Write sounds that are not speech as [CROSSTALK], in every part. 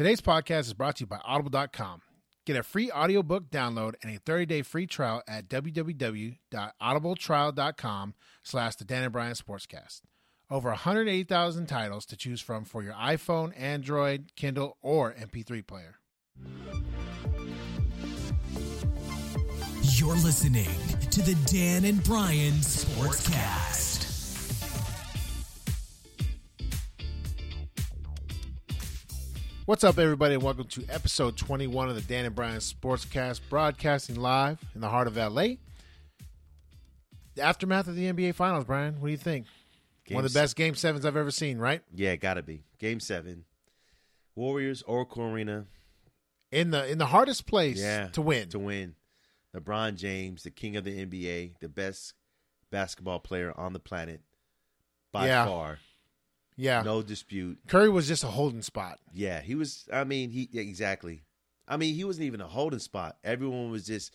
Today's podcast is brought to you by Audible.com. Get a free audiobook download and a 30-day free trial at www.audibletrial.com slash the Dan and Bryan Sportscast. Over 180,000 titles to choose from for your iPhone, Android, Kindle, or MP3 player. You're listening to the Dan and Bryan Sportscast. What's up, everybody, and welcome to episode 21 of the Dan and Bryan Sportscast, broadcasting live in the heart of LA. The aftermath of the NBA Finals, Bryan. What do you think? Game One of the best game sevens I've ever seen, right? Yeah, gotta be game seven. Warriors, Oracle Arena. In the in the hardest place Yeah, to win. To win. LeBron James, the king of the NBA, the best basketball player on the planet by Yeah. far. Yeah. No dispute. Curry was just a holding spot. Yeah, he was. I mean, he yeah, exactly. I mean, he wasn't even a holding spot. Everyone was just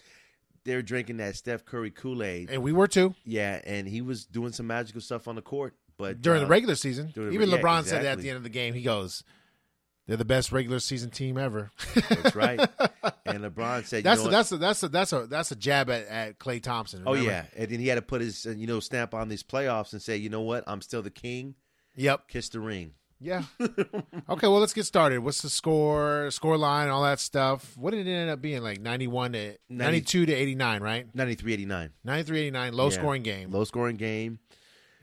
they were drinking that Steph Curry Kool Aid. And we were too Yeah, and he was doing some magical stuff on the court. But during the uh, regular season. the- Even yeah, LeBron said that at the end of the game. He goes, They're the best regular season team ever. That's right. [LAUGHS] And LeBron said, That's you a, know what? that's a, that's a, that's a that's a jab at, at Klay Thompson. Oh yeah, and then he had to put his uh, you know stamp on these playoffs and say, you know what, I'm still the king. Yep. Kiss the ring. Yeah. [LAUGHS] okay, well let's get started. What's the score, score line, all that stuff? What did it end up being? Like ninety one to ninety two to eighty nine, right? 93-89. Ninety three eighty nine, low Yeah. scoring game. Low scoring game.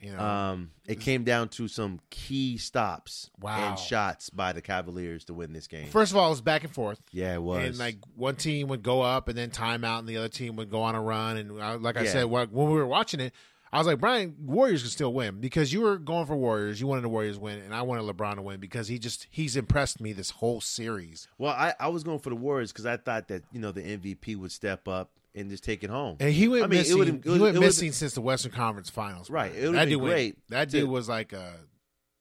you know. Um, it came down to some key stops Wow. and shots by the Cavaliers to win this game. First of all, it was back and forth. yeah, it was. And like one team would go up and then timeout, and the other team would go on a run. And uh, like I Yeah. said, when we were watching it, I was like, Bryan, Warriors can still win because you were going for Warriors. You wanted the Warriors win, and I wanted LeBron to win because he just he's impressed me this whole series. well, I, I was going for the Warriors because I thought that you know the MVP would step up and just take it home. And he went I mean, it missing. would've- it he went it missing since the Western Conference Finals. Right. It that been dude went- great that dude was like a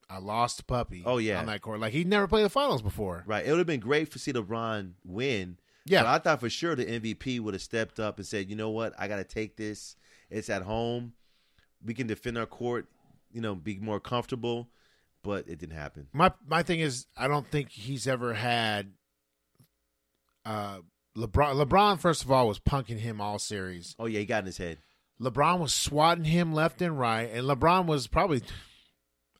a lost puppy. Oh, yeah. on that court. Like he never played the finals before. Right. It would have been great for see LeBron win. Yeah. But I thought for sure the MVP would have stepped up and said, you know what, I got to take this. It's at home. We can defend our court, you know, be more comfortable. But it didn't happen. My my thing is, I don't think he's ever had. Uh, LeBron. LeBron, first of all, was punking him all series. Oh yeah, he got in his head. LeBron was swatting him left and right, and LeBron was probably.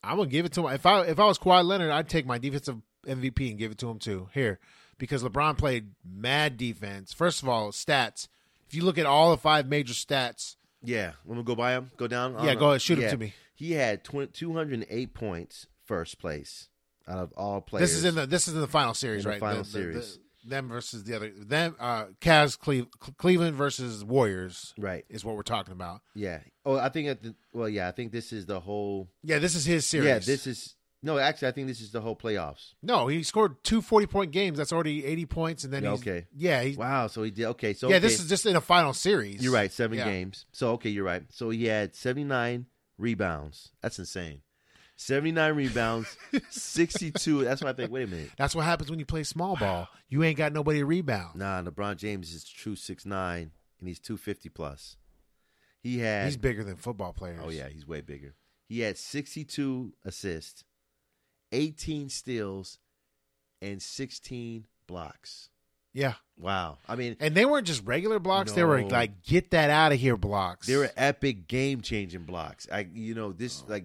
I'm gonna give it to him. If I if I was Kawhi Leonard, I'd take my defensive MVP and give it to him too. Here, because LeBron played mad defense. First of all, stats. If you look at all the five major stats, Yeah, want me go buy him? Go down? Yeah, go ahead, shoot yeah. to me. He had tw- 208 points, first place out of all players. this is in the this is in the final series, In the right? final series. them versus the other them. Uh, Cavs, Cleve, Cleveland versus Warriors right. is what we're talking about. Yeah. Oh, I think at the well, yeah, I think this is the whole. Yeah, this is his series. Yeah, this is no. Actually, I think this is the whole playoffs. no. He scored two 40 point games. That's already eighty points, and then Yeah, he's, okay. Yeah, he, Wow. So he did okay. So yeah. okay. This is just in a final series. You're right, seven Yeah. games. So okay, you're right. So he had 79 rebounds. That's insane. 79 rebounds, [LAUGHS] 62. That's what I think. Wait a minute. That's what happens when you play small ball. You ain't got nobody to rebound. Nah, LeBron James is true six nine, and he's 250 plus. He had. He's bigger than football players. oh yeah, he's way bigger. He had 62 assists, 18 steals, and 16 blocks. yeah. Wow. I mean, And they weren't just regular blocks. They were like get that out of here blocks. they were epic game changing blocks. I, you know, this like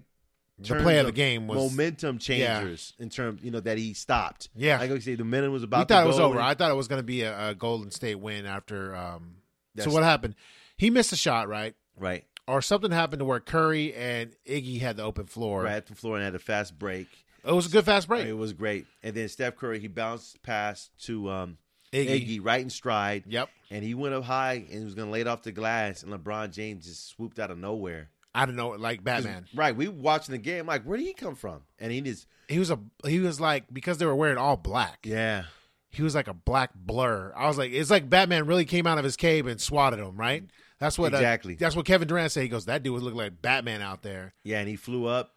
the play of the game was. momentum changers in terms, you know, that he stopped. Yeah. like I say, the momentum was we about. thought to it was over. and- I thought it was going to be a, a Golden State win after. Um, so what happened? He missed a shot, right? right, Or something happened to where Curry and Iggy had the open floor. right at the floor and had a fast break. It was a good fast break. It was great. And then Steph Curry, he bounced past to um, Iggy. Iggy. right in stride. Yep. And he went up high and he was going to lay it off the glass. And LeBron James just swooped out of nowhere. I don't know, like Batman. Right. We were watching the game. Like, where did he come from? And he just, He was a he was like because they were wearing all black. yeah. He was like a black blur. I was like, it's like Batman really came out of his cave and swatted him, right? That's what uh, Exactly. that's what Kevin Durant said. He goes, that dude was looking like Batman out there. Yeah. And he flew up.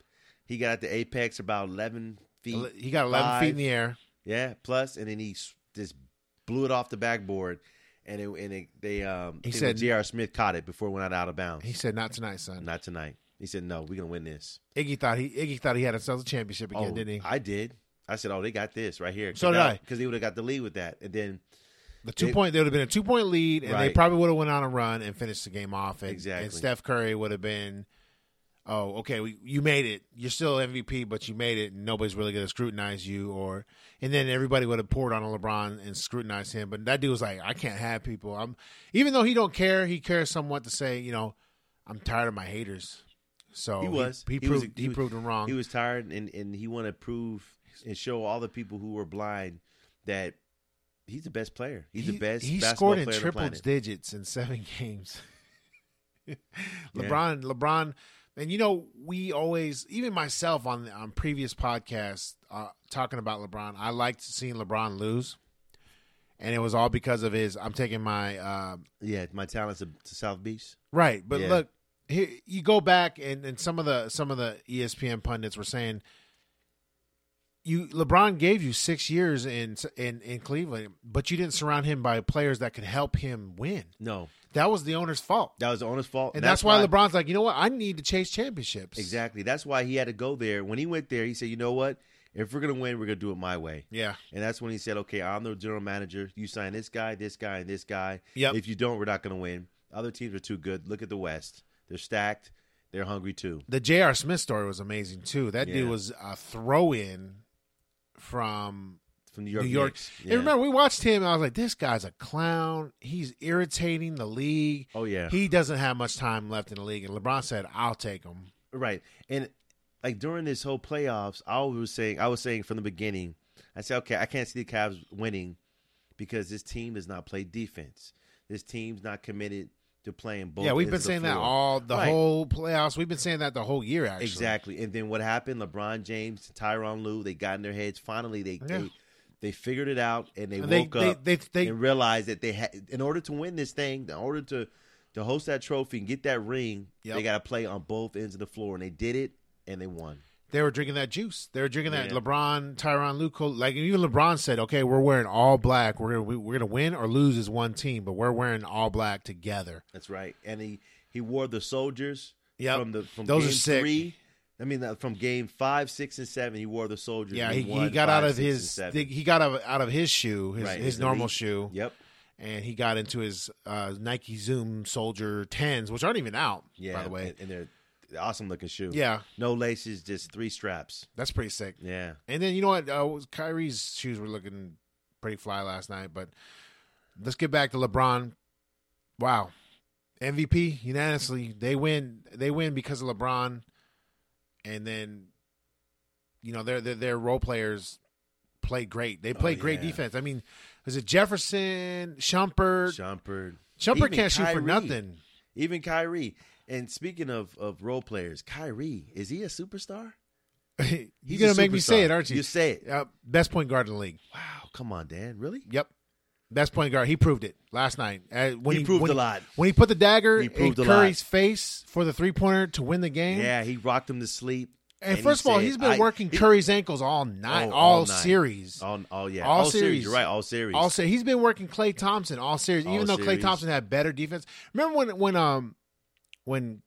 He got at the apex about 11 feet. He got 11 feet in the air. Yeah, plus, and then he just blew it off the backboard, and it, and it, they um He said- J.R. Smith caught it before it went out, out of bounds. He said, "Not tonight, son." Not tonight. He said, "No, we're gonna win this." Iggy thought he Iggy thought he had himself a championship again, oh, didn't he? I did. I said, "Oh, they got this right here." So did I. because they would have got the lead with that, and then The two They- point, there would have been a two point lead, and they probably would have went on a run and finished the game off. And, Exactly. And Steph Curry would have been, oh, okay, we, you made it. You're still MVP, but you made it, and nobody's really going to scrutinize you. Or and then everybody would have poured on LeBron and scrutinized him. But that dude was like, I can't have people. I'm even though he don't care, he cares somewhat to say, you know, I'm tired of my haters. So he was he, was- proved he, was- proved him wrong. He was tired, and and he wanted to prove and show all the people who were blind that he's the best player. He's he, the best. He scored in triple digits in seven [LAUGHS] games. LeBron, LeBron, and you know we always, even myself on on previous podcasts, uh, talking about LeBron. I liked seeing LeBron lose, and it was all because of his. I'm taking my uh, Yeah, my talents to, to South Beach. right, but Yeah. look, here, you go back and, and some of the some of the ESPN pundits were saying. You LeBron gave you six years in in in Cleveland, but you didn't surround him by players that could help him win. No, That was the owner's fault. that was the owner's fault, And that's, why, LeBron's like, you know what? I need to chase championships. Exactly. That's why he had to go there. When he went there, he said, "You know what? If we're gonna win, we're gonna do it my way." Yeah. And that's when he said, "Okay, I'm the general manager. You sign this guy, this guy, and this guy. Yep. If you don't, we're not gonna win. Other teams are too good. Look at the West. They're stacked. They're hungry too. The J.R. Smith story was amazing too. That Yeah. dude was a throw in from From New York. New York. Knicks. And remember, we watched him, and I was like, this guy's a clown. He's irritating the league. Oh yeah. He doesn't have much time left in the league. And LeBron said, I'll take him. Right. And like during this whole playoffs, I was saying I was saying from the beginning, I said, okay, I can't see the Cavs winning because this team does not play defense. This team's not committed to playing both. yeah, we've been saying that all the Right. whole playoffs. We've been saying that the whole year, actually. Exactly. And then what happened? LeBron James, Tyronn Lue, they got in their heads. Finally, they Yeah. they, they figured it out and they And woke they- up they- they- and realized that they had in order to win this thing, in order to to host that trophy and get that ring, Yep. they got to play on both ends of the floor, and they did it, and they won. They were drinking that juice. They were drinking that Yeah. LeBron, Tyronn, Luke. Like even LeBron said, "Okay, we're wearing all black. We're gonna we- we're gonna win or lose as one team, but we're wearing all black together." That's right. And he he wore the soldiers Yeah, from the from Those are game sick. three. I mean, from game five, six, and seven, he wore the soldiers. Yeah, he, won he got five, out of his he got out of, his shoe, his, Right, his his normal elite. shoe, Yep. and he got into his uh, Nike Zoom Soldier tens, which aren't even out, Yeah. by the way. and they're awesome looking shoe. Yeah, No laces, just three straps. that's pretty sick. Yeah. And then you know what? Uh, Kyrie's shoes were looking pretty fly last night. But let's get back to LeBron. Wow, MVP unanimously. They win. They win because of LeBron. And then, you know, their their, their role players play great. They great Oh, yeah. defense. I mean, is it Jefferson, Shumpert? Shumpert. Shumpert Even can't shoot for nothing. Even Kyrie. And speaking of, of role players, Kyrie, is he a superstar? [LAUGHS] You're He's gonna make me say it, aren't you? You say it. Uh, best point guard in the league. Wow, come on, Dan. Really? Yep. Best point guard. He proved it last night. Uh, when He proved when a lot. When he put the dagger He in Curry's face for the three pointer to win the game. Yeah, he rocked him to sleep. And, he first of all, said, he's been I- working he- Curry's ankles all night, Oh, all, all night. series. All, all yeah, All all, series. series. You're right. All series. All se- he's been working Klay Thompson all series, even though Klay. Thompson had better defense. Remember when when um when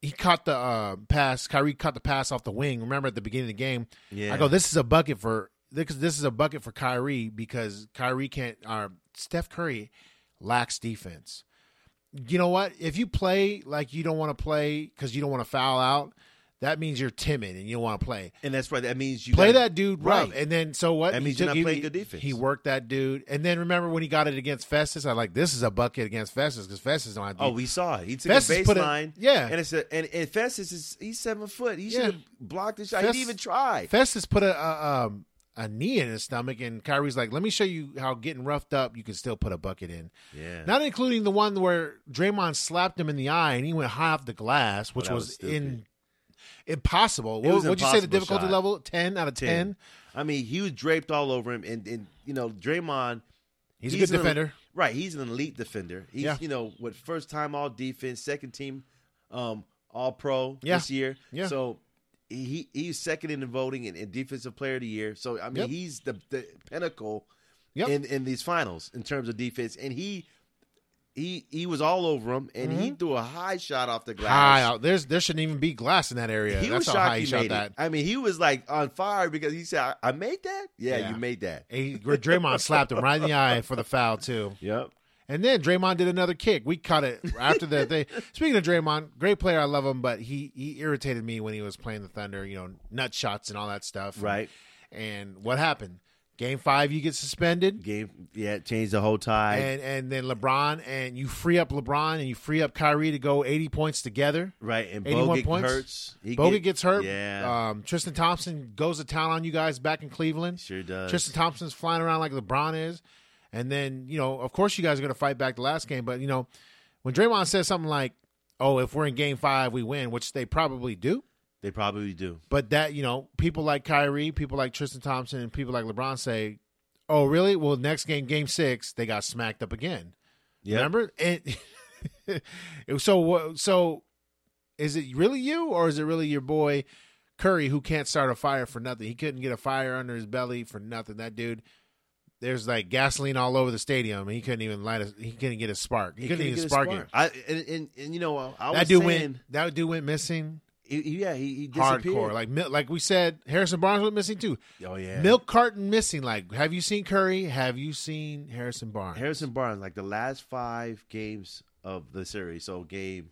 he caught the uh, pass, Kyrie caught the pass off the wing. Remember at the beginning of the game, Yeah. I go, this is a bucket for this. This is a bucket for Kyrie because Kyrie can't. Uh, Steph Curry lacks defense. You know what? If you play like you don't want to play because you don't want to foul out, that means you're timid and you don't want to play. and that's right. That means you play gotta- that dude rough, Right. and then so what? That He means you're took- not he- playing good defense. He worked that dude, and then remember when he got it against Festus? I like this is a bucket against Festus because Festus don't have. Oh, deep- we saw it. He took Festus a put a- baseline. yeah. and it's a and, and Festus is he's seven foot. He should Yeah. have blocked the shot. Festus- he didn't even try. Festus put a, a um a knee in his stomach, and Kyrie's like, "Let me show you how getting roughed up, you can still put a bucket in." yeah, Not including the one where Draymond slapped him in the eye and he went high off the glass, which that was, was in impossible. What would you say the difficulty shot. level? Ten out of ten. I mean, he was draped all over him, and and you know Draymond. He's, a good defender. right? He's an elite defender. He's Yeah. you know what first time all defense, second team, um, all pro Yeah. this year. Yeah. So he he's second in the voting in, in defensive player of the year. So I mean, Yep. he's the the pinnacle Yep. in in these finals in terms of defense, and he he he was all over him, and he threw a high shot off the glass. Mm-hmm. High out. There's there shouldn't even be glass in that area. He That's was how high he, he shot that. it. I mean, he was like on fire because he said, "I, I made that." Yeah, Yeah. you made that. He, Draymond slapped him right in the eye for the foul too. Yep. And then Draymond did another kick. We caught it after that. They Speaking of Draymond, great player. I love him, but he he irritated me when he was playing the Thunder. You know, nut shots and all that stuff. Right. And what happened? Game five, you get suspended. Game. Yeah, change the whole tie, And and then LeBron and you free up LeBron and you free up Kyrie to go eighty points together. right. And 81 Bogut points. hurts. He Bogut get- gets hurt. Yeah. Um, Tristan Thompson goes to town on you guys back in Cleveland. sure does. Tristan Thompson's flying around like LeBron is. And then, you know, of course you guys are going to fight back the last game. But, you know, when Draymond says something like, oh, if we're in game five, we win, which they probably do. They probably do. But that, you know, people like Kyrie, people like Tristan Thompson, and people like LeBron say, oh, really? Well, next game, game six, they got smacked up again. Yeah. Remember? And [LAUGHS] so, so is it really you or is it really your boy Curry who can't start a fire for nothing? He couldn't get a fire under his belly for nothing. That dude, there's like gasoline all over the stadium, and he couldn't even light a. He couldn't get a spark. He, couldn't couldn't even spark, spark. it. I and, and, and you know I was That dude saying, went. That dude went missing. He- he- yeah, he, he disappeared. Hardcore, like like we said, Harrison Barnes went missing too. oh yeah, Milk carton missing. Like, have you seen Curry? Have you seen Harrison Barnes? Harrison Barnes, like the last five games of the series, so game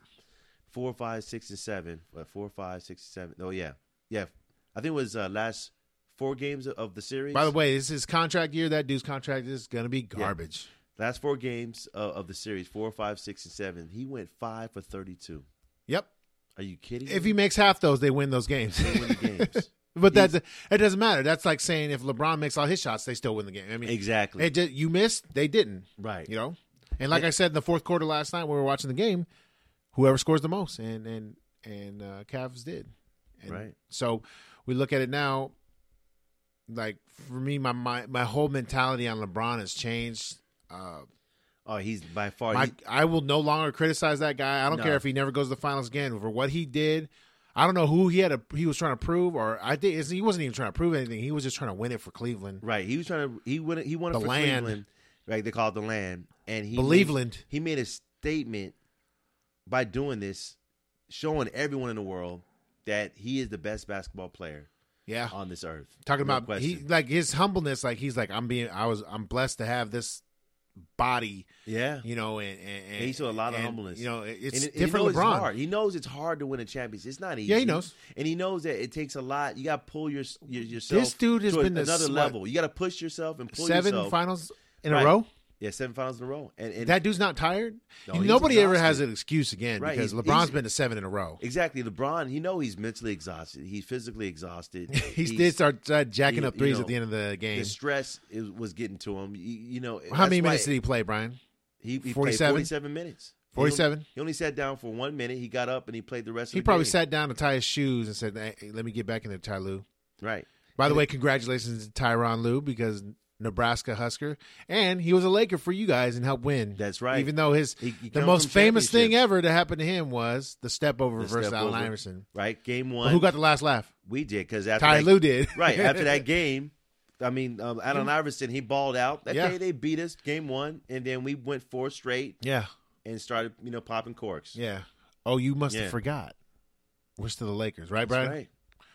four, five, six, and seven. What four, five, six, seven? Oh yeah, yeah. I think it was uh, last four games of the series. By the way, this is contract year. That dude's contract is gonna be garbage. last four games of, of the series, four, five, six, and seven, he went five for thirty-two. Yep. Are you kidding? If me? he makes half those, they win those games. They win the games. [LAUGHS] but that it doesn't matter. That's like saying if LeBron makes all his shots, they still win the game. I mean, exactly. it just, you missed, they didn't. right. You know, and like I said in the fourth quarter last night, when we were watching the game, whoever scores the most, and and and uh, Cavs did. And Right. So we look at it now. Like for me, my my my whole mentality on LeBron has changed. Uh, Oh, he's by far. my, he- I will no longer criticize that guy. I don't No. care if he never goes to the finals again for what he did. I don't know who he had. A, he was trying to prove, or I think he wasn't even trying to prove anything. He was just trying to win it for Cleveland. right. He was trying to. He won. He won The for land. Cleveland. Right. They call it the land, and he Believeland. Made, he made a statement by doing this, showing everyone in the world that he is the best basketball player Yeah, on this earth. talking No about he like his humbleness. Like he's like I'm being. I was. I'm blessed to have this body. Yeah. You know, and, and, and he showed a lot of and, humbleness. You know, it's And different. He LeBron. It's hard. He knows it's hard to win a championship. It's not easy. Yeah, he knows. and he knows that it takes a lot. You got to pull your, your yourself. This dude has to been another level. You got to push yourself and pull Seven yourself. finals in Right. a row. Yeah, seven finals in a row. And, and That dude's not tired. No, Nobody ever has an excuse again Right, because he's- LeBron's he's- been to seven in a row. exactly, LeBron. You know he's mentally exhausted. He's physically exhausted. [LAUGHS] He He's- did start uh, jacking you- up you threes know, at the end of the game. The stress is, was getting to him. You, you know, How many minutes did he play, Bryan? He, he played 47? forty-seven minutes. He 47? only- He only sat down for one minute. He got up and he played the rest. He of the game. He probably game. sat down to tie his shoes and said, hey, "Let me get back in there, Ty Lue." right. By the way, congratulations to Tyronn Lue because Nebraska Husker, and he was a Laker for you guys and helped win. That's right. Even though his He- he the most famous thing ever to happen to him was the step over The versus step Allen over. Iverson. Right. Game one. who got the last laugh? We did because after Ty that, Lue did. [LAUGHS] right after that [LAUGHS] game. I mean, um, Allen Iverson, he balled out. Okay, Yeah. they beat us game one, and then we went four straight yeah, and started, you know, popping corks. yeah. Oh, you must Yeah. have forgot. We're still the Lakers, right, That's Bryan? right.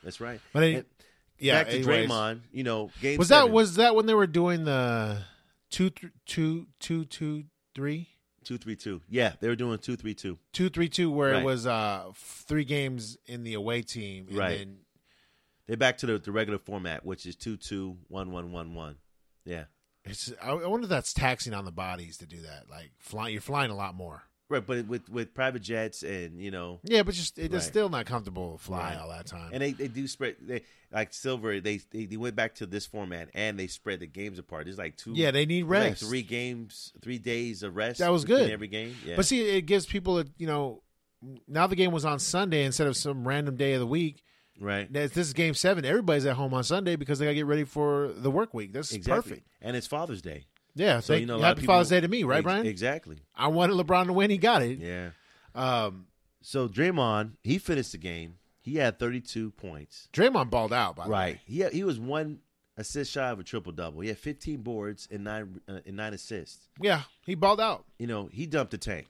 That's right. But any- And yeah. back to anyways. Draymond, you know, game Was seven, that was that when they were doing the two th- two two two three? two three two. Yeah, they were doing two three two. two three two where Right. it was uh three games in the away team and Right. then They're back to the, the regular format, which is two two one one one one. Yeah, it's I I wonder if that's taxing on the bodies to do that like flying you're flying a lot more right. But with with private jets and you know, yeah but just it's Right. still not comfortable to fly Right. all that time and they, they do spread they like silver. They, they they went back to this format and they spread the games apart. It's like two. yeah they need rest Like three games, three days of rest. That was good. Every game. Yeah. but see it gives people a, you know now the game was on Sunday instead of some random day of the week right. this is game seven everybody's at home on Sunday because they got to get ready for the work week that's Exactly. perfect And it's Father's Day. Yeah So thank, you know, a happy people- Father's Day to me right Bryan Exactly. I wanted LeBron to win he got it Yeah. um So Draymond, he finished the game. He had 32 points. Draymond balled out by the way. Right. He he was one assist shy of a triple double. He had 15 boards and nine uh, and nine assists. Yeah, he balled out. You know, he dumped the tank.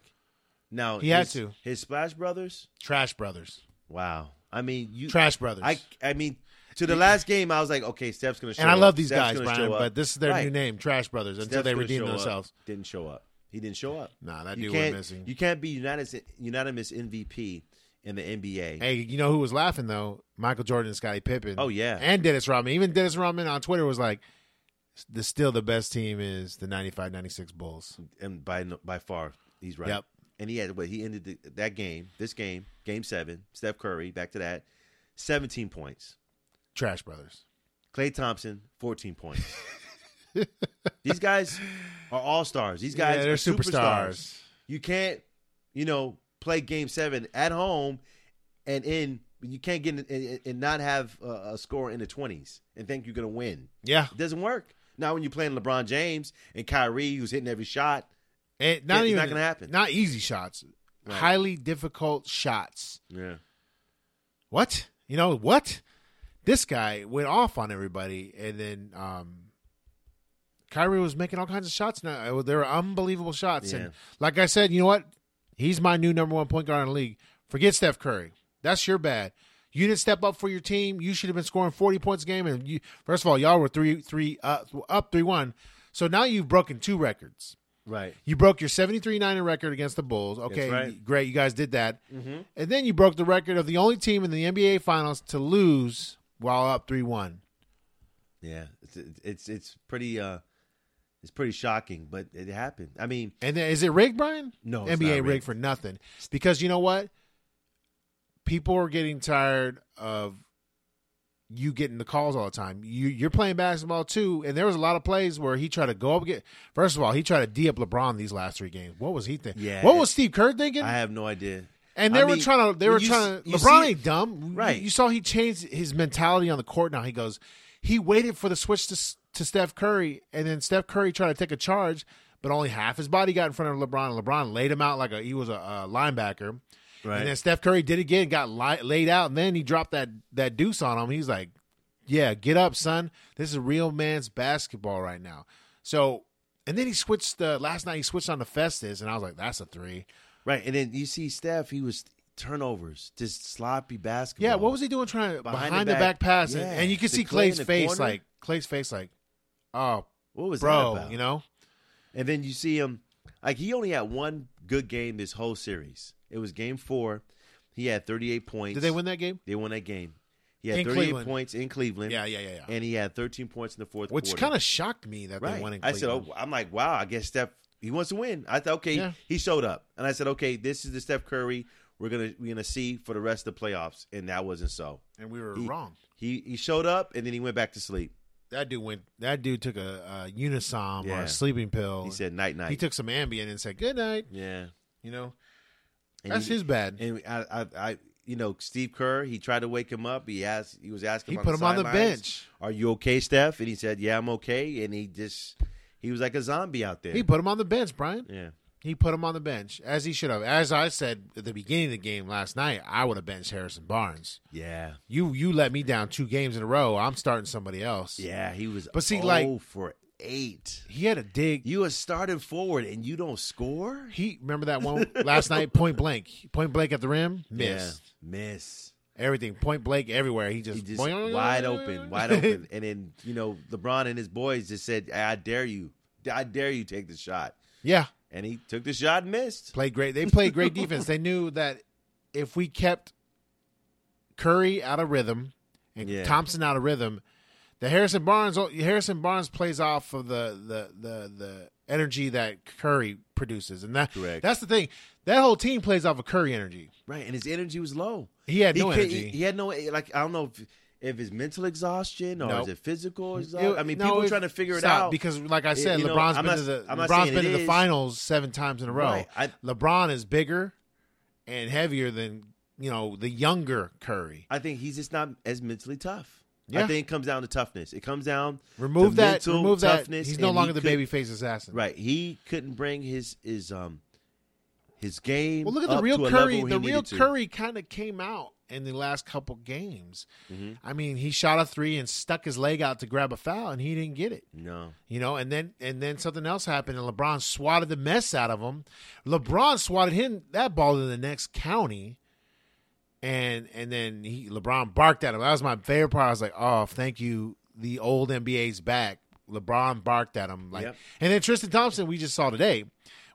Now He had to. His Splash Brothers. Trash brothers. Wow. I mean, you. Trash brothers. I I mean, to the last game, I was like, okay, Steph's gonna show and I up. love these Steph's guys, Bryan, but this is their Right. new name, Trash Brothers, until Steph's they redeem show up. themselves. Didn't show up. He didn't show up. Nah, that you dude went missing. You can't be unanimous, unanimous MVP in the NBA. Hey, you know who was laughing though? Michael Jordan and Scottie Pippen. Oh, yeah. and Dennis Rodman. Even Dennis Rodman on Twitter was like, "The still the best team is the 95-96 Bulls." and by by far, he's right. Yep. And he had, but he ended the, that game, this game, game seven. Steph Curry, back to that, seventeen points. Trash Brothers. Klay Thompson, fourteen points. [LAUGHS] These guys are all stars. These guys Yeah, they're are superstars. superstars. You can't, you know, play game seven at home and in. You can't get in, and, and not have a, a score in the twenties and think you're going to win. Yeah, It doesn't work. Now when you're playing LeBron James and Kyrie, who's hitting every shot, it, not it's even not gonna happen. Not easy shots. Right. Highly difficult shots. yeah, What? You know what? This guy went off on everybody, and then um, Kyrie was making all kinds of shots. Now they were unbelievable shots, Yeah. and like I said, you know what? He's my new number one point guard in the league. Forget Steph Curry. That's your bad. You didn't step up for your team. You should have been scoring forty points a game. And you, first of all, y'all were three three uh, up three one. So now you've broken two records. right. You broke your 73-9 record against the Bulls. Okay, right. great. You guys did that. And then you broke the record of the only team in the NBA Finals to lose while up 3-1. Yeah, it's it's it's pretty uh, it's pretty shocking, but it happened. I mean, And then, is it rigged, Bryan? No, NBA rigged. rigged. for nothing. Because you know what? People are getting tired of you getting the calls all the time. You you're playing basketball too, and there was a lot of plays where he tried to go up get. First of all, he tried to d up LeBron these last three games. What was he thinking? Yeah. What was Steve Kerr thinking? I have no idea. And they I were mean, trying to. They were you trying to. you LeBron see- ain't dumb, Right. You, you saw he changed his mentality on the court. Now he goes. He waited for the switch to to Steph Curry, and then Steph Curry tried to take a charge, but only half his body got in front of LeBron. And LeBron laid him out like a he was a, a linebacker. Right. And then Steph Curry did it again, got li- laid out, and then he dropped that that deuce on him. He's like, "Yeah, get up, son. This is real man's basketball right now." So, and then he switched. the last night he switched on the Festus, and I was like, "That's a three. Right, and then you see Steph. He was turnovers, just sloppy basketball. Yeah, what was he doing trying to Behind behind, the the back- back, pass? And, yeah. and you could To see Klay Klay's face, corner? like Klay's face, like, oh, What was that bro, about? you know? And then you see him like he only had one good game this whole series. It was game four. He had 38 points. Did they win that game? They won that game. He had In 38 Cleveland. points in Cleveland. Yeah, yeah, yeah, yeah. And he had 13 points in the fourth Which kind of shocked me that right. they won in I said, oh, I'm like, wow. I guess Steph he wants to win. I thought, okay, Yeah. he showed up, and I said, okay, this is the Steph Curry we're gonna we're gonna see for the rest of the playoffs, and that wasn't so. and we were he- wrong. He he showed up, and then he went back to sleep. That dude went. That dude took a, a Unisom or a sleeping pill. He said night night. he took some Ambien and said good night. yeah, You know, and that's he- his bad. And I, I, I, you know, Steve Kerr, he tried to wake him up. He asked, he was asking, He him put him on the bench. Are you okay, Steph? And he said, Yeah, I'm okay. And he just, he was like a zombie out there. He put him on the bench, Bryan. yeah, He put him on the bench as he should have. As I said at the beginning of the game last night, I would have benched Harrison Barnes. yeah, You you let me down two games in a row. I'm starting somebody else. yeah. He was, But see, oh like- for eight. He had a dig. You are starting forward and you don't score. He remember that one last night, point blank, point blank at the rim, missed Yeah, miss. Everything, point blank everywhere. He just, He just wide open, wide [LAUGHS] open. And then you know, LeBron and his boys just said, "I dare you, I dare you take the shot." yeah, And he took the shot and missed. played great. They played great defense. They knew that if we kept Curry out of rhythm and Yeah. Thompson out of rhythm, the Harrison Barnes Harrison Barnes plays off of the the the the energy that Curry produces, and that Correct. that's the thing. That whole team plays off of Curry energy. Right, and his energy was low. He had no could- energy. He, he had no like I don't know if if it's mental exhaustion or Nope. is it physical exhaustion. It- I mean, no, people trying to figure it out because, like I said, know, LeBron's I'm been not- to the I'm LeBron's been it to the finals seven times in a row. Right. I- LeBron is bigger and heavier than you know the younger Curry. I think he's just not as mentally tough. Yeah. I think it comes down to toughness. It comes down Remove to that. Remove that. He's no and he longer the could- babyface assassin. Right, he couldn't bring his his um his game. Well, look at the real Curry. The real. Curry kind of came out in the last couple games. Mhm. I mean, he shot a three and stuck his leg out to grab a foul, and he didn't get it. No. You know, and then and then something else happened, and LeBron swatted the mess out of him. LeBron swatted him that ball to the next county, and and then he LeBron barked at him. That was my favorite part. I was like, oh, thank you, the old NBA's back. LeBron barked at him like, Yep. and then Tristan Thompson we just saw today.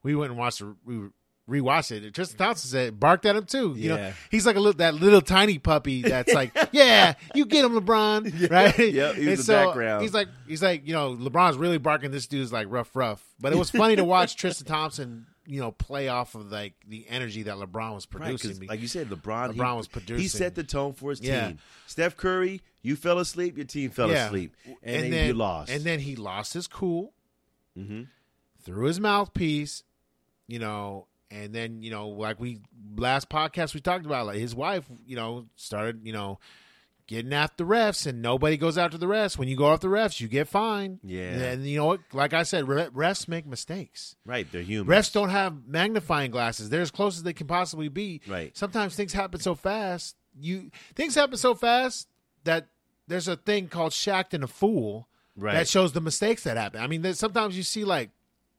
We went and watched. the- We rewatched it. And Tristan Thompson said barked at him too. You know, he's like a little that little tiny puppy that's like, [LAUGHS] yeah, you get him, LeBron, [LAUGHS] right? yeah, he was And the so background. He's like, he's like, you know, LeBron's really barking. This dude's like rough, rough. But it was funny to watch [LAUGHS] Tristan Thompson, you know, play off of like the energy that LeBron was producing. because like you said, LeBron, he, LeBron was producing. He set the tone for his Yeah. team. Steph Curry, you fell asleep, your team fell Yeah. asleep, and, then, then you lost. And then he lost his cool hmm through his mouthpiece, you know, and then you know, like we last podcast we talked about, like his wife, you know, started, you know, getting after refs, and nobody goes after the refs. When you go after the refs, you get fined. Yeah. and you know what? Like I said, refs make mistakes. right, they're human. Refs don't have magnifying glasses. They're as close as they can possibly be. Right. Sometimes things happen so fast. You things happen so fast that there's a thing called Shaqtin' a Fool Right. that shows the mistakes that happen. I mean, sometimes you see like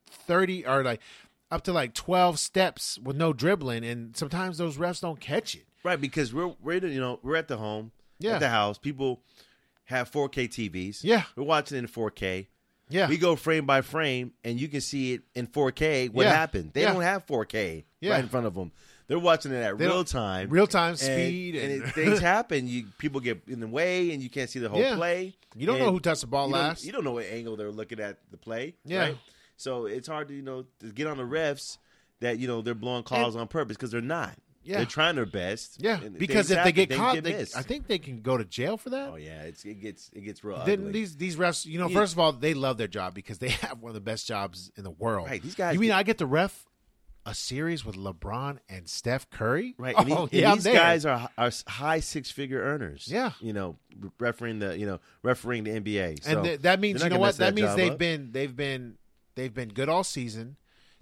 thirty or like up to like twelve steps with no dribbling, and sometimes those refs don't catch it. Right, because we're we're you know we're at the home, Yeah. at the house. People have 4K TVs. Yeah. we're watching it in 4K. Yeah, We go frame by frame, and you can see it in 4K. What Yeah. happened? They Yeah. don't have 4K Yeah. right in front of them. They're watching it at They real time. real time and- speed, and, and, it, things [LAUGHS] happen. You people get in the way, and you can't see the whole play. you don't know who touched the ball you last. You don't know what angle they're looking at the play. Yeah. right? so it's hard to you know to get on the refs that you know they're blowing calls on purpose because they're not. Yeah. they're trying their best. yeah, because if they get caught, they. I think they can go to jail for that. Oh yeah, it's, it gets it gets real Then ugly. these these refs, you know, Yeah. first of all, they love their job because they [LAUGHS] have one of the best jobs in the world. Right, these guys You mean get- I get to ref a series with LeBron and Steph Curry? Right, [LAUGHS] Oh, and, these- and yeah, these guys are are high six figure earners. Yeah. you know, refereeing the you know refereeing the NBA. So and th- that means you know what? mess That means they've up. been they've been they've been good all season.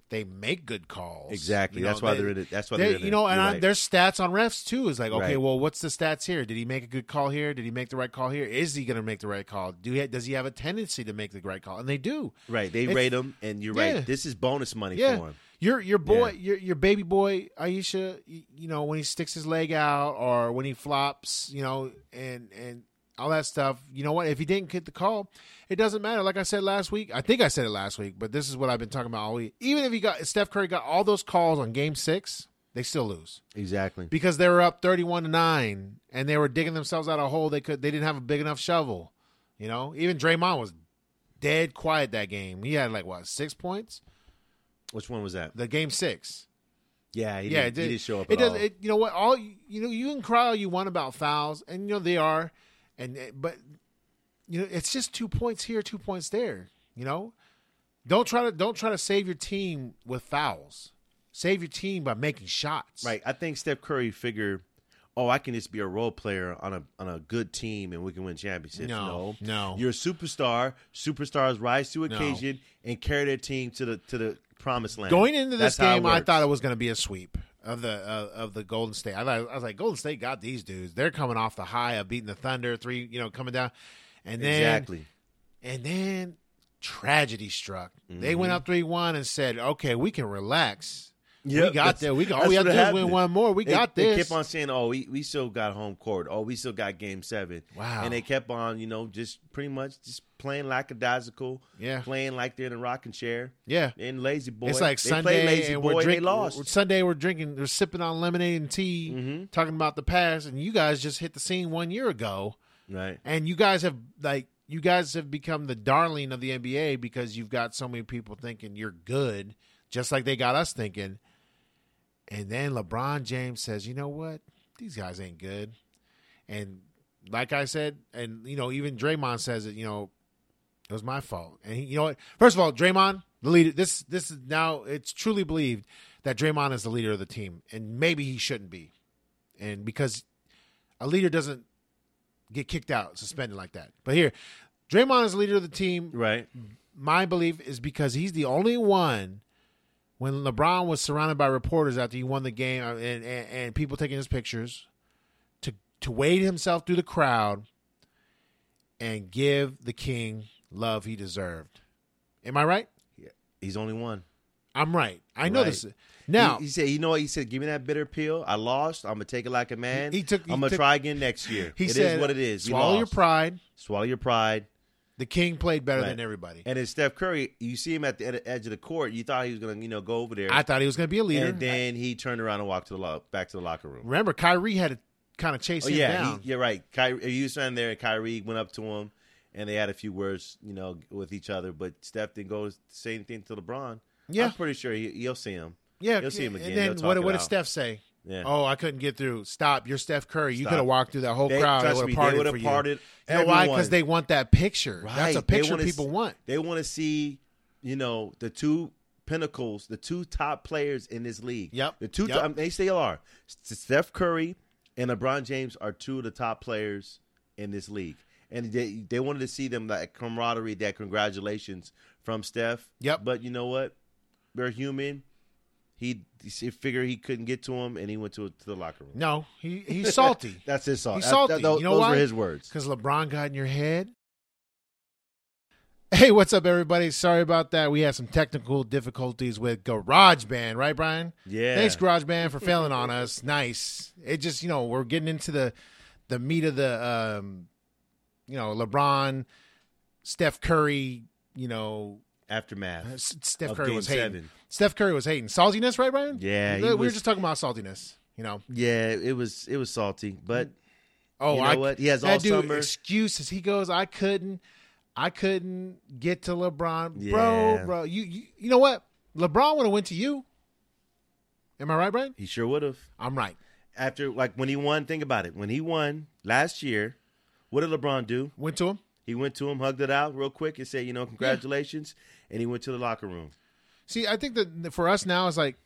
They make good calls. Exactly. You That's why they- they're in it. That's why they- they're in you it. know, and You're I, right. there's stats on refs too. Is like, okay, Right. well, what's the stats here? Did he make a good call here? Did he make the right call here? Is he going to make the right call? Do he, does he have a tendency to make the right call? And they do. right. They it's- rate them, and you're Yeah. right. This is bonus money Yeah, for him. your your boy, Yeah. your your baby boy Aisha. You, you know when he sticks his leg out or when he flops, you know, and and all that stuff. You know what? If he didn't get the call, it doesn't matter. Like I said last week, I think I said it last week, but this is what I've been talking about all week. Even if he got Steph Curry got all those calls on Game Six, they still lose Exactly. because they were up thirty-one to nine and they were digging themselves out of a hole. They could they didn't have a big enough shovel. You know, even Draymond was dead quiet that game. He had like what six points. Which one was that? The game six. Yeah, he yeah, didn't, it, he didn't show up. It does. It, you know what? All you know, you can cry all you want about fouls, and you know they are, and eh, but you know it's just two points here, two points there. You know, don't try to don't try to save your team with fouls. Save your team by making shots. Right. I think Steph Curry figured, oh, I can just be a role player on a on a good team and we can win championships. No, no. You're a superstar. Superstars rise to No. occasion and carry their team to the to the promised land. Going into this That's game, I thought it was going to be a sweep of the uh, of the Golden State. I, thought, I was like, Golden State got these dudes. They're coming off the high of beating the Thunder, three, you know, coming down, and then exactly. And then tragedy struck. They Mm-hmm. went up three one and said, "Okay, we can relax. Yep, we got there. We got. All we have what to do is win one more. We They- got this. they kept on saying, "Oh, we, we still got home court. Oh, we still got Game seven. Wow. And they kept on, you know, just pretty much just playing lackadaisical. Yeah. playing like they're in a rocking chair. yeah, And lazy boy. it's like they Sunday lazy and boy we're drinking. they lost. Sunday we're drinking. We're sipping on lemonade and tea, Mhm. talking about the past. And you guys just hit the scene one year ago, Right. and you guys have like you guys have become the darling of the NBA because you've got so many people thinking you're good, just like they got us thinking. And then LeBron James says, "You know what? These guys ain't good." And like I said, and you know, even Draymond says it. You know, it was my fault. And he, you know what? First of all, Draymond, the leader. This this is now it's truly believed that Draymond is the leader of the team, and maybe he shouldn't be, and because a leader doesn't get kicked out, suspended like that. But here, Draymond is the leader of the team. Right. My belief is because he's the only one. When LeBron was surrounded by reporters after he won the game uh, and, and, and people taking his pictures, to to wade himself through the crowd and give the king love he deserved. Am I right? Yeah. He's only one. I'm right. I know Right. this. Now, he, he said, "You know what?" He said, "Give me that bitter pill. I lost. I'm gonna take it like a man. He- he took- he I'm gonna took- try again next year. he It is said, what it is. Swallow your pride. Swallow your pride." The king played better Right. than everybody. And then Steph Curry, you see him at the ed- edge of the court. You thought he was gonna, you know, go over there, I thought he was going to be a leader. and then he turned around and walked to the lo- back to the locker room. Remember, Kyrie had to kind of chase Oh him yeah, down. he, you're right. Kyrie, was standing there, and Kyrie went up to him, and they had a few words, you know, with each other. But Steph didn't go say anything to LeBron. Yeah. I'm pretty sure he, you'll see him. yeah, you'll see him again. And then what, what did. Steph say? Yeah. Oh, I couldn't get through. Stop. You're Steph Curry. You could have walked through that whole They- crowd. trust They me, would have parted you. know why? Because they want that picture. That's a picture people want. They want to see, you know, the two pinnacles, the two top players in this league. Yep. The two, Yep. um, they still are. Steph Curry and LeBron James are two of the top players in this league, and they they wanted to see them that camaraderie, that congratulations from Steph. Yep. But you know what? They're human. He, he figured he couldn't get to him, and he went to to the locker room. No, he he's salty. [LAUGHS] That's his salt. He's That- salty. that- You know those why? were his words. Because LeBron got in your head. Hey, what's up, everybody? Sorry about that. We had some technical difficulties with GarageBand, right, Bryan? Yeah. Thanks, GarageBand, for failing on us. Nice. It just, you know, we're getting into the the meat of the, um, you know, LeBron, Steph Curry. You know, Aftermath. Uh, S- Steph Curry was hating. seven. Steph Curry was hating saltiness, right, Bryan? Yeah, we, we were just talking about saltiness. You know, Yeah, it was it was salty, but oh, You know I, what? He has all dude summer. excuses. He goes, I couldn't, I couldn't get to LeBron, Yeah. bro, bro. You, you, you know what? LeBron would have went to you. Am I right, Bryan? he sure would have. I'm right. After like when he won, think about it. When he won last year, what did LeBron do? Went to him. He went to him, hugged it out real quick, and said, "You know, congratulations," and he went to the locker room. See, I think that for us now is like,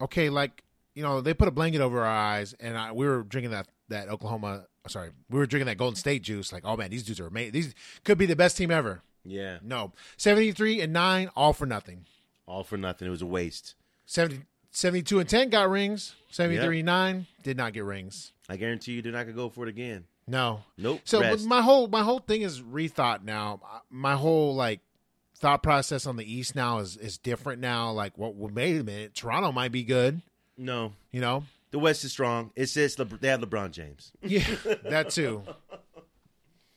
okay, like you know, they put a blanket over our eyes, and I, we were drinking that that Oklahoma. Sorry, we were drinking that Golden State juice. Like, oh man, these dudes are amazing. These could be the best team ever. Yeah, No, seventy three and nine, all for nothing. all for nothing. It was a waste. 70, 72 and ten got rings. Seventy three and nine did not get rings. I guarantee you, they're not gonna go for it again. No. Nope. So my whole my whole thing is rethought now. My whole like thought process on the East now is is different now. Like, what? Well, wait a minute. Toronto might be good. no, You know. the West is strong. It's just Le- they have LeBron James. [LAUGHS] Yeah, that too.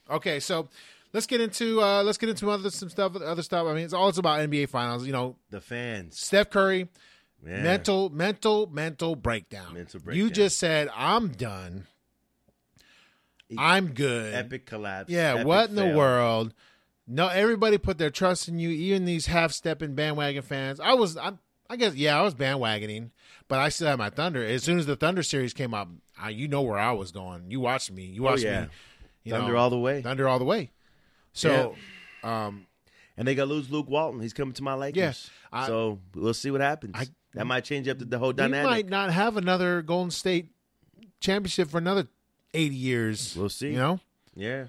Okay, so let's get into uh let's get into other some stuff. Other stuff. I mean, it's all it's about NBA Finals. You know, The fans. Steph Curry, Yeah. mental, mental, mental breakdown. Mental breakdown. You just said I'm done. I'm good. epic collapse. Yeah, epic what in the world? No, everybody put their trust in you, even these half-stepping bandwagon fans. I was, I, I guess, yeah, I was bandwagoning, but I still had my Thunder. As soon as the Thunder series came out, I, you know where I was going. You watched me. You Oh, watched yeah. me. You Thunder know, all the way. Thunder all the way. So, um, And they got to lose Luke Walton. He's coming to my Lakers. I- so we'll see what happens. I- that might change up the, the whole we dynamic. might not have another Golden State championship for another eighty years. We'll see. You know. Yeah.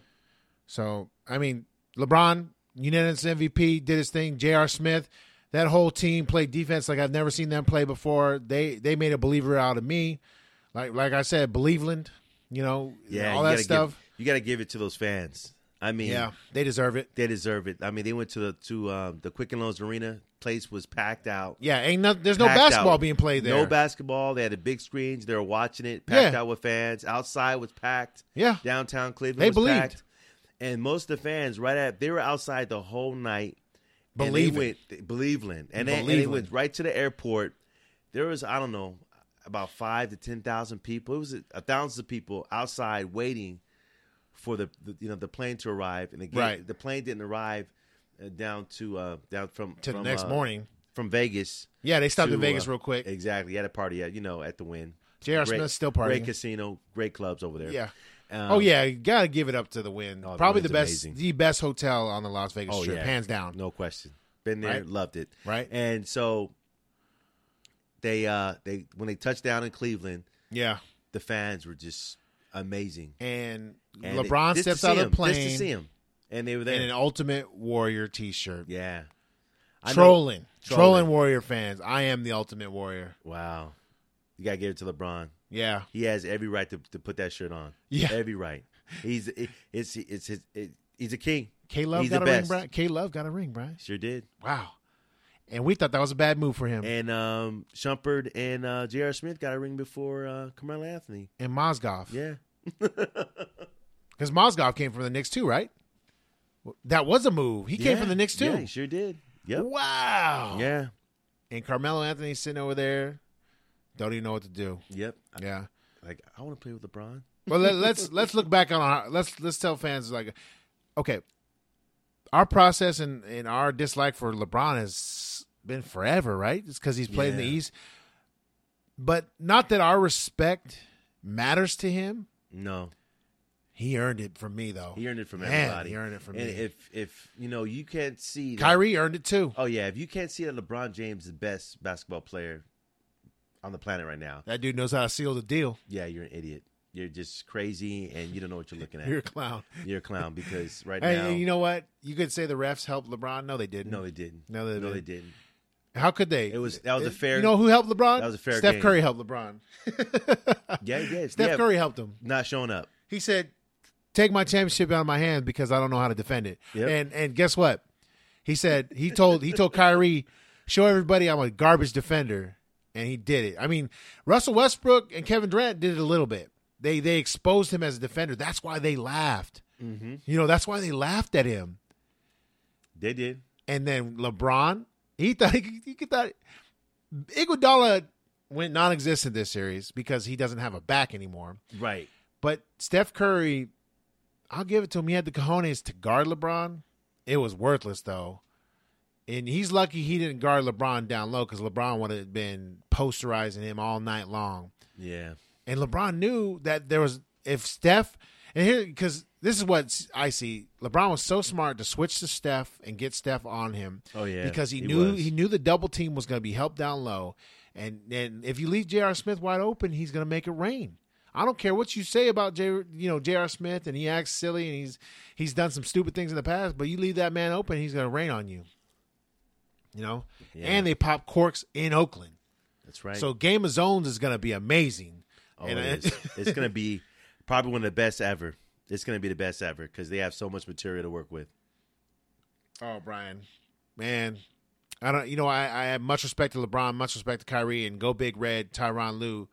So I mean, LeBron, unanimous MVP, did his thing. J.R. Smith, that whole team played defense like I've never seen them play before. They they made a believer out of me. Like like I said, Believeland, you know, Yeah. all that stuff. Give, you got to give it to those fans. I mean, yeah, they deserve it. they deserve it. I mean, they went to the to um, the Quicken Loans Arena. Place was packed out. Yeah, ain't no, there's no basketball out. being played there. No basketball. They had the big screens. They were watching it. Packed Yeah. out with fans. Outside was packed. Yeah. Downtown Cleveland They was believed. packed. And most of the fans, right at they were outside the whole night. and they went Believeland, and they, and they went right to the airport. There was I don't know about five to ten thousand people. It was a, a thousands of people outside waiting for the, the you know the plane to arrive, and the, Right. the plane didn't arrive uh, down to uh, down from to the next uh, morning. from Vegas. Yeah, they stopped to, in Vegas uh, real quick. Exactly, at a party at you know at the Wynn. J.R. Smith's still Great casino, great clubs over there. Yeah. Um, oh yeah, you gotta give it up to the Wynn. Oh, Probably the Wynn's best, amazing. the best hotel on the Las Vegas Oh Strip, yeah, hands down. no question. Been there, Right? loved it. Right. And so they uh they when they touched down in Cleveland, Yeah, the fans were just amazing. and, And LeBron they- steps out of the just to plane see him, and they were there. in an Ultimate Warrior T-shirt. yeah, I know- Trolling, trolling, Trolling. Warrior fans. I am the Ultimate Warrior. Wow, you gotta give it to LeBron. Yeah. He has every right to, to put that shirt on. Yeah. every right. He's it, it's it's his it, he's a king. K Love got a ring, best. Bryan. K Love got a ring, Bryan. Sure did. Wow. And we thought that was a bad move for him. And um, Shumpert and uh, J.R. Smith got a ring before uh, Carmelo Anthony. And Mozgov. Yeah, [LAUGHS] Because Mozgov came from the Knicks too, right? That was a move. He came from the Knicks too. Yeah, he sure did. Yep. Wow. Yeah. And Carmelo Anthony sitting over there, don't even know what to do. Yep. Yeah. Like I want to play with LeBron. Well, let, let's [LAUGHS] let's look back on our let's let's tell fans like, okay, our process and, and our dislike for LeBron has been forever, right? It's because he's played in the East, but not that our respect matters to him. No, He earned it from me though. he earned it from Man, everybody. he earned it from and me. if if you know you can't see that- Kyrie earned it too. Oh yeah, if you can't see that LeBron James is the best basketball player on the planet right now, That dude knows how to seal the deal. yeah, you're an idiot. You're just crazy, and you don't know what you're looking at. You're a clown. You're a clown because [LAUGHS] right now, you know what? You could say the refs helped LeBron. No, they didn't. no, they didn't. No, they no, didn't. didn't. How could they? It was- that was a fair- You know who helped LeBron? that was a fair Steph game. Curry helped LeBron. [LAUGHS] Yeah, yeah. Steph yeah, Curry helped him. not showing up. He said, "Take my championship out of my hands because I don't know how to defend it." Yep. And and guess what? He said he told he told Kyrie, "Show everybody I'm a garbage defender," and he did it. I mean, Russell Westbrook and Kevin Durant did it a little bit. They they exposed him as a defender. That's why they laughed. Mm-hmm. You know, that's why they laughed at him. They did. And then LeBron, he thought [LAUGHS] he, he thought Iguodala went non-existent this series because he doesn't have a back anymore. Right. But Steph Curry, I'll give it to him. He had the cojones to guard LeBron. It was worthless though, and he's lucky he didn't guard LeBron down low because LeBron would have been posterizing him all night long. Yeah. And LeBron knew that there was if Steph and here because this is what I see. LeBron was so smart to switch to Steph and get Steph on him. Oh, yeah, because he, he knew was. he knew the double team was going to be helped down low, and and if you leave J.R. Smith wide open, he's going to make it rain. I don't care what you say about J. You know J.R. Smith, and he acts silly, and he's he's done some stupid things in the past. But you leave that man open, he's going to rain on you. You know, Yeah. and they pop corks in Oakland. That's right. So Game of Zones is going to be amazing. oh, and it is. it's going to be probably one of the best ever. It's going to be the best ever because they have so much material to work with. Oh, Bryan, man, I don't. You know, I, I have much respect to LeBron, much respect to Kyrie, and go big red. Tyronn Lue,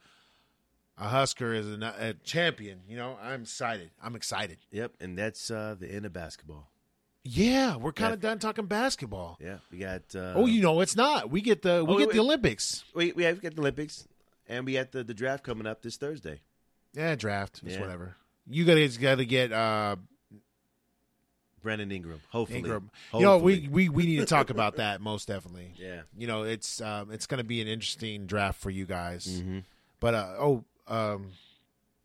a Husker is a, a champion. You know, I'm excited. I'm excited. Yep, and that's uh, the end of basketball. Yeah, we're kind of done talking basketball. Yeah, we got. Uh, oh, you know, it's not. We get the we Oh, get wait, the. Olympics. we we have got the Olympics, and we got the, the draft coming up this Thursday. Yeah, draft. It's Yeah. whatever. You guys got to get uh, Brandon Ingram, hopefully. Ingram. Hopefully. You know, we, we we need to talk [LAUGHS] about that most definitely. yeah. You know, it's um, it's going to be an interesting draft for you guys. Mm-hmm. But uh, oh, um,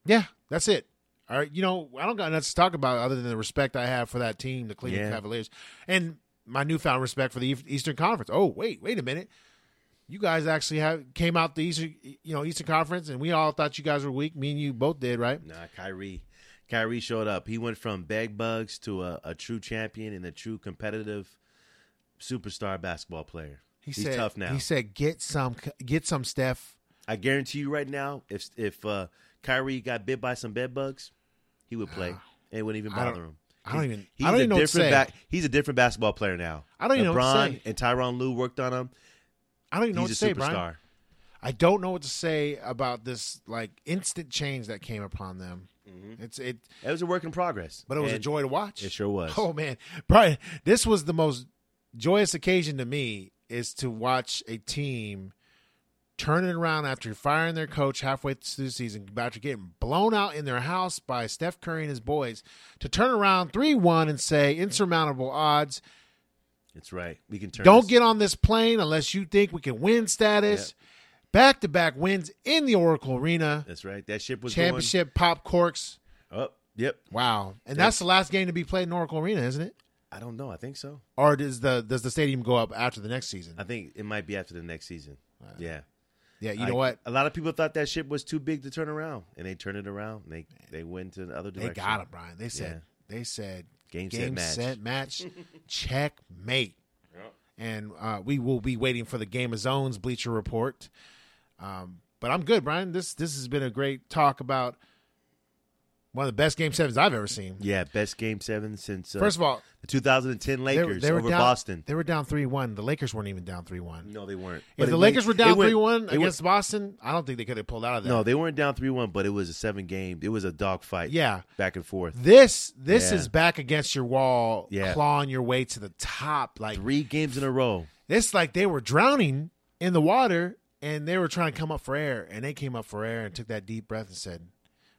yeah, that's it. All right, you know, I don't got nothing to talk about other than the respect I have for that team, the Cleveland Yeah. Cavaliers, and my newfound respect for the Eastern Conference. Oh, wait, wait a minute. You guys actually have came out the Eastern, you know, Eastern Conference, and we all thought you guys were weak. Me and you both did, right? Nah, Kyrie. Kyrie showed up. He went from bag bugs to a, a true champion and a true competitive superstar basketball player. He He's said, tough now. He said, "Get some, get some, Steph." I guarantee you right now, if if uh, Kyrie got bit by some bed bugs, he would play. and it wouldn't even bother him. I don't even. He's I don't a even know what to different say. back. He's a different basketball player now. I don't even know what to LeBron say. and Tyronn Lue worked on him. I don't even know what He's to a say, Bryan. superstar. I don't know what to say about this like instant change that came upon them. Mm-hmm. It's it, It was a work in progress, but it was a And joy to watch. It sure was. Oh man, Bryan, this was the most joyous occasion to me is to watch a team turn it around after firing their coach halfway through the season, after getting blown out in their house by Steph Curry and his boys, to turn around three one and say insurmountable odds. It's right. We can turn. Don't this- get on this plane unless you think we can win status. Back to back wins in the Oracle Arena. That's right. That ship was Championship pop corks. Going, oh, yep. Wow. And that's the last game to be played in Oracle Arena, isn't it? I don't know. I think so. Or does the does the stadium go up after the next season? I think it might be after the next season. Yeah. Yeah, you know what? A lot of people thought that ship was too big to turn around, and they turned it around. They they went to the other direction. They got it, Bryan. They said they said Game, set, game match. set match [LAUGHS] checkmate. And uh, we will be waiting for the Game of Zones Bleacher Report. Um, But I'm good, Bryan. This this has been a great talk about one of the best game sevens I've ever seen. Yeah, best game seven since uh, First of all, the 2010 Lakers they were over down, Boston. They were down three one. The Lakers weren't even down three one. No, they weren't. If But the Lakers went- were down three one it went- against Boston, I don't think they could have pulled out of that. No, they weren't down three one, but it was a seven game. It was a dog fight. Yeah. back and forth. This this Yeah. is back against your wall, Yeah. clawing your way to the top. Like Three games in a row. it's like they were drowning in the water and they were trying to come up for air, and they came up for air and took that deep breath and said,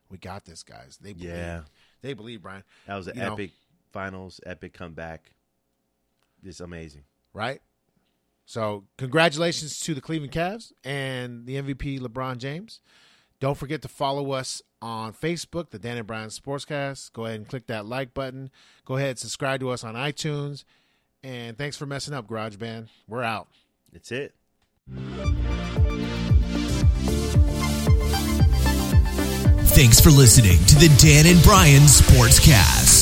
"We got this, guys." They believe. Yeah. they believe, Bryan. That was an You know. epic finals, epic comeback. It's amazing. right? So, congratulations to the Cleveland Cavs and the MVP LeBron James. Don't forget to follow us on Facebook, the Dan and Bryan Sportscast. Go ahead and click that like button. Go ahead and subscribe to us on iTunes. And thanks for messing up, Garage Band. We're out. That's it. Thanks for listening to the Dan and Bryan Sportscast.